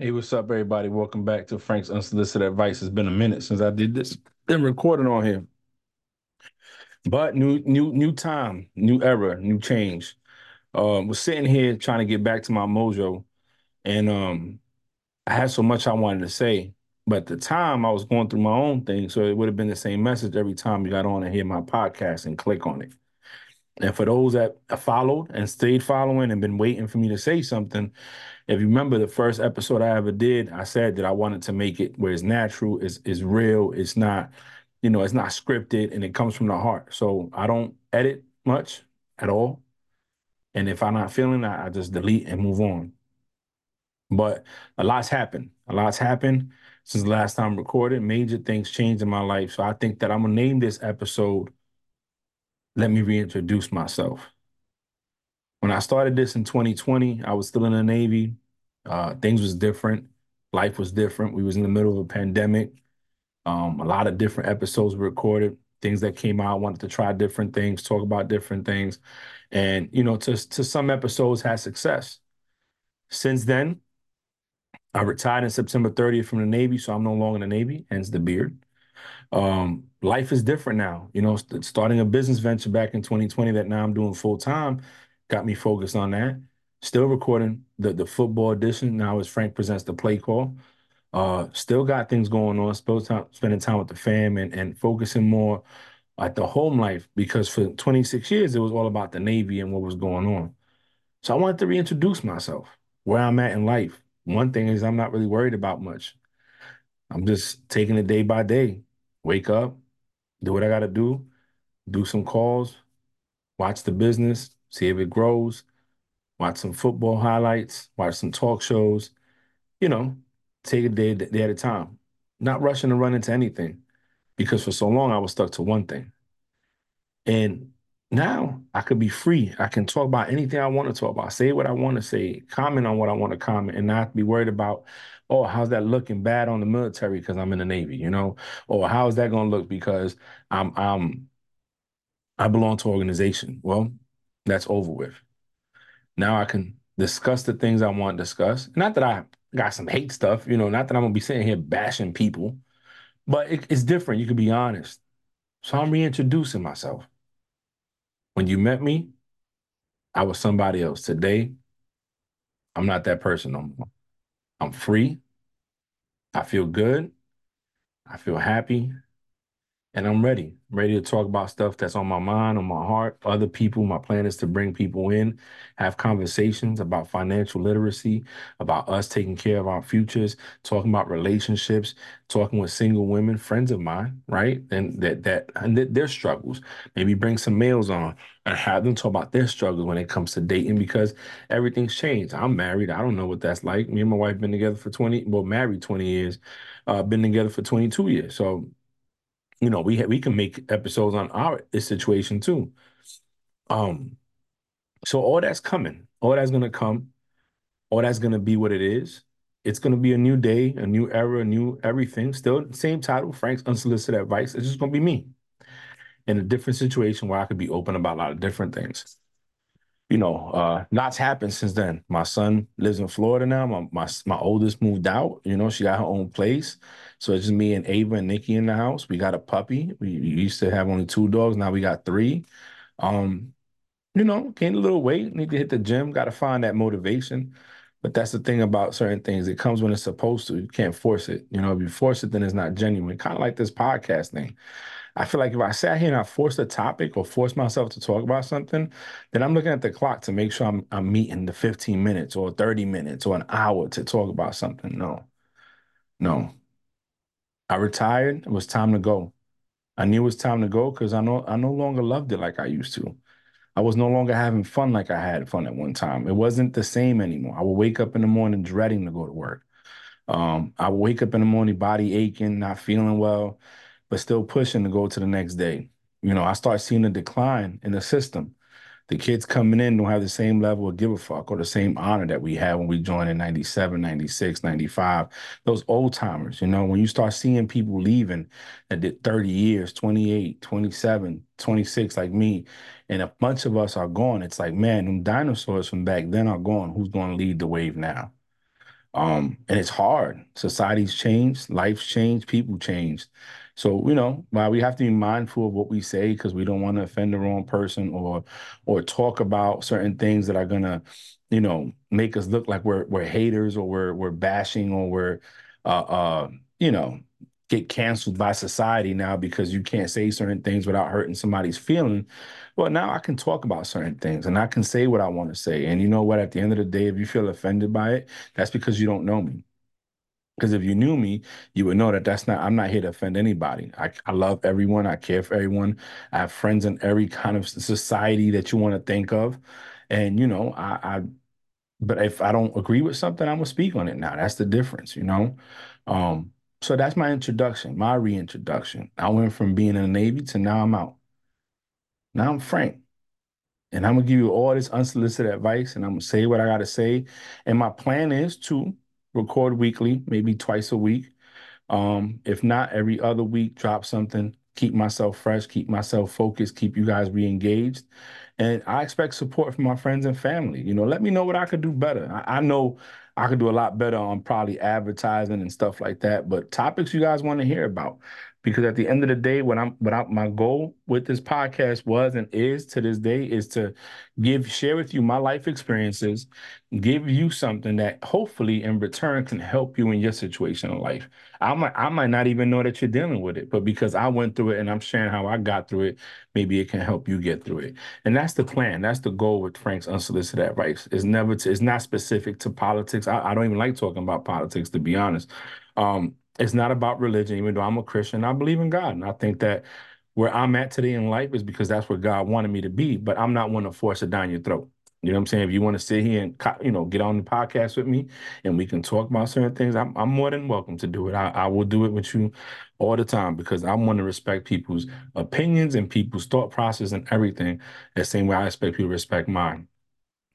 Hey, what's up, everybody? Welcome back to Frank's Unsolicited Advice. It's been a minute since I did this. Been recording on here, but new, new, new time, new era, new change. Um, was sitting here trying to get back to my mojo, and um, I had so much I wanted to say, but at the time I was going through my own thing, so it would have been the same message every time you got on and hear my podcast and click on it. And for those that followed and stayed following and been waiting for me to say something, if you remember the first episode I ever did, I said that I wanted to make it where it's natural, it's, it's real, it's not, you know, it's not scripted and it comes from the heart. So I don't edit much at all. And if I'm not feeling that, I just delete and move on. But a lot's happened. A lot's happened since the last time recorded. Major things changed in my life. So I think that I'm gonna name this episode let me reintroduce myself. When I started this in 2020, I was still in the Navy. Uh, things was different. Life was different. We was in the middle of a pandemic. Um, a lot of different episodes were recorded. Things that came out, wanted to try different things, talk about different things, and you know, to to some episodes had success. Since then, I retired in September 30th from the Navy, so I'm no longer in the Navy, hence the beard. Um, life is different now. You know, starting a business venture back in 2020 that now I'm doing full time got me focused on that. Still recording the the football edition now as Frank presents the play call. Uh, still got things going on. Still time, spending time with the fam and and focusing more at the home life because for 26 years it was all about the Navy and what was going on. So I wanted to reintroduce myself, where I'm at in life. One thing is I'm not really worried about much. I'm just taking it day by day wake up, do what I got to do, do some calls, watch the business, see if it grows, watch some football highlights, watch some talk shows, you know, take a day, day at a time, not rushing to run into anything because for so long I was stuck to one thing. And now I could be free. I can talk about anything I want to talk about, say what I want to say, comment on what I want to comment, and not be worried about, oh, how's that looking bad on the military because I'm in the Navy, you know? Or how's that going to look because I'm I'm I belong to an organization. Well, that's over with. Now I can discuss the things I want to discuss. Not that I got some hate stuff, you know, not that I'm gonna be sitting here bashing people, but it, it's different. You can be honest. So I'm reintroducing myself. When you met me, I was somebody else. Today, I'm not that person no more. I'm free. I feel good. I feel happy and I'm ready. I'm ready to talk about stuff that's on my mind, on my heart, other people. My plan is to bring people in, have conversations about financial literacy, about us taking care of our futures, talking about relationships, talking with single women, friends of mine, right? And that that and their struggles. Maybe bring some males on and have them talk about their struggles when it comes to dating because everything's changed. I'm married. I don't know what that's like. Me and my wife been together for 20, well, married 20 years, uh, been together for 22 years. So you know, we we can make episodes on our situation too. Um, so all that's coming, all that's gonna come, all that's gonna be what it is. It's gonna be a new day, a new era, a new everything. Still same title, Frank's Unsolicited Advice. It's just gonna be me in a different situation where I could be open about a lot of different things you know, uh, lots happened since then. My son lives in Florida now. My my my oldest moved out. You know, she got her own place. So it's just me and Ava and Nikki in the house. We got a puppy. We, we used to have only two dogs. Now we got three. Um, you know, gained a little weight. Need to hit the gym. Got to find that motivation. But that's the thing about certain things. It comes when it's supposed to. You can't force it. You know, if you force it, then it's not genuine. Kind of like this podcast thing. I feel like if I sat here and I forced a topic or forced myself to talk about something, then I'm looking at the clock to make sure I'm I'm meeting the 15 minutes or 30 minutes or an hour to talk about something. No. No. I retired. It was time to go. I knew it was time to go because I know I no longer loved it like I used to. I was no longer having fun like I had fun at one time. It wasn't the same anymore. I would wake up in the morning dreading to go to work. Um, I would wake up in the morning, body aching, not feeling well but still pushing to go to the next day. You know, I start seeing a decline in the system. The kids coming in don't have the same level of give a fuck or the same honor that we had when we joined in 97, 96, 95. Those old timers, you know, when you start seeing people leaving that did 30 years, 28, 27, 26, like me, and a bunch of us are gone, it's like, man, them dinosaurs from back then are gone. Who's going to lead the wave now? Um, and it's hard. Society's changed, life's changed, people changed. So, you know, while we have to be mindful of what we say because we don't want to offend the wrong person or or talk about certain things that are gonna, you know, make us look like we're we're haters or we're we're bashing or we're uh uh, you know, get canceled by society now because you can't say certain things without hurting somebody's feeling. Well, now I can talk about certain things and I can say what I want to say. And you know what? At the end of the day, if you feel offended by it, that's because you don't know me. Because if you knew me, you would know that that's not, I'm not here to offend anybody. I, I love everyone. I care for everyone. I have friends in every kind of society that you want to think of. And, you know, I, I but if I don't agree with something, I'm gonna speak on it now. That's the difference, you know? Um, so that's my introduction, my reintroduction. I went from being in the Navy to now I'm out. Now I'm Frank. And I'm gonna give you all this unsolicited advice and I'm gonna say what I gotta say. And my plan is to record weekly, maybe twice a week. Um, if not every other week, drop something, keep myself fresh, keep myself focused, keep you guys re-engaged. And I expect support from my friends and family. You know, let me know what I could do better. I, I know I could do a lot better on probably advertising and stuff like that, but topics you guys want to hear about. Because at the end of the day, what I'm what I, my goal with this podcast was and is to this day is to give share with you my life experiences, give you something that hopefully in return can help you in your situation in life. I might I might not even know that you're dealing with it, but because I went through it and I'm sharing how I got through it, maybe it can help you get through it. And that's the plan. That's the goal with Frank's unsolicited advice. It's never to, it's not specific to politics. I, I don't even like talking about politics, to be honest. Um, it's not about religion, even though I'm a Christian. I believe in God. And I think that where I'm at today in life is because that's where God wanted me to be, but I'm not one to force it down your throat. You know what I'm saying? If you want to sit here and you know get on the podcast with me and we can talk about certain things, I'm I'm more than welcome to do it. I, I will do it with you all the time because I want to respect people's opinions and people's thought process and everything the same way I expect people to respect mine.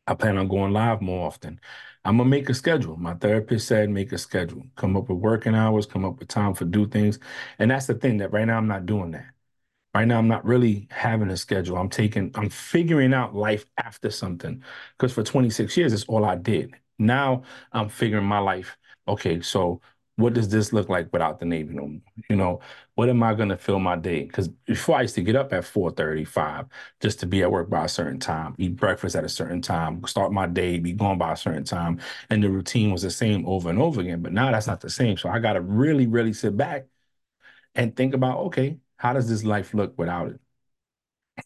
I plan on going live more often. I'm gonna make a schedule. My therapist said make a schedule. Come up with working hours, come up with time for do things. And that's the thing that right now I'm not doing that. Right now, I'm not really having a schedule. I'm taking, I'm figuring out life after something. Because for 26 years, it's all I did. Now I'm figuring my life. Okay, so what does this look like without the Navy no more? You know, what am I going to fill my day? Because before I used to get up at 4:35 just to be at work by a certain time, eat breakfast at a certain time, start my day, be gone by a certain time, and the routine was the same over and over again. But now that's not the same. So I got to really, really sit back and think about, okay, how does this life look without it?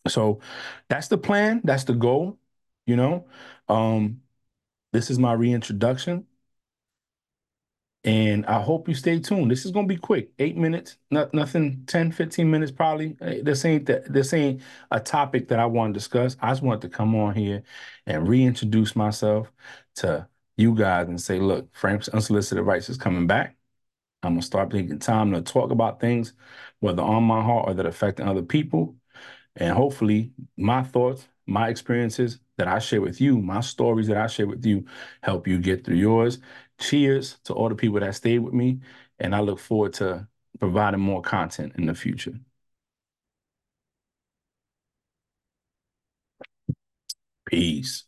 So that's the plan. That's the goal. You know, um, this is my reintroduction. And I hope you stay tuned. This is gonna be quick, eight minutes, not nothing, 10, 15 minutes probably. This ain't that this ain't a topic that I want to discuss. I just want to come on here and reintroduce myself to you guys and say, look, Frank's Unsolicited Rights is coming back. I'm gonna start taking time to talk about things, whether on my heart or that affecting other people. And hopefully my thoughts, my experiences that I share with you, my stories that I share with you, help you get through yours. Cheers to all the people that stayed with me. And I look forward to providing more content in the future. Peace.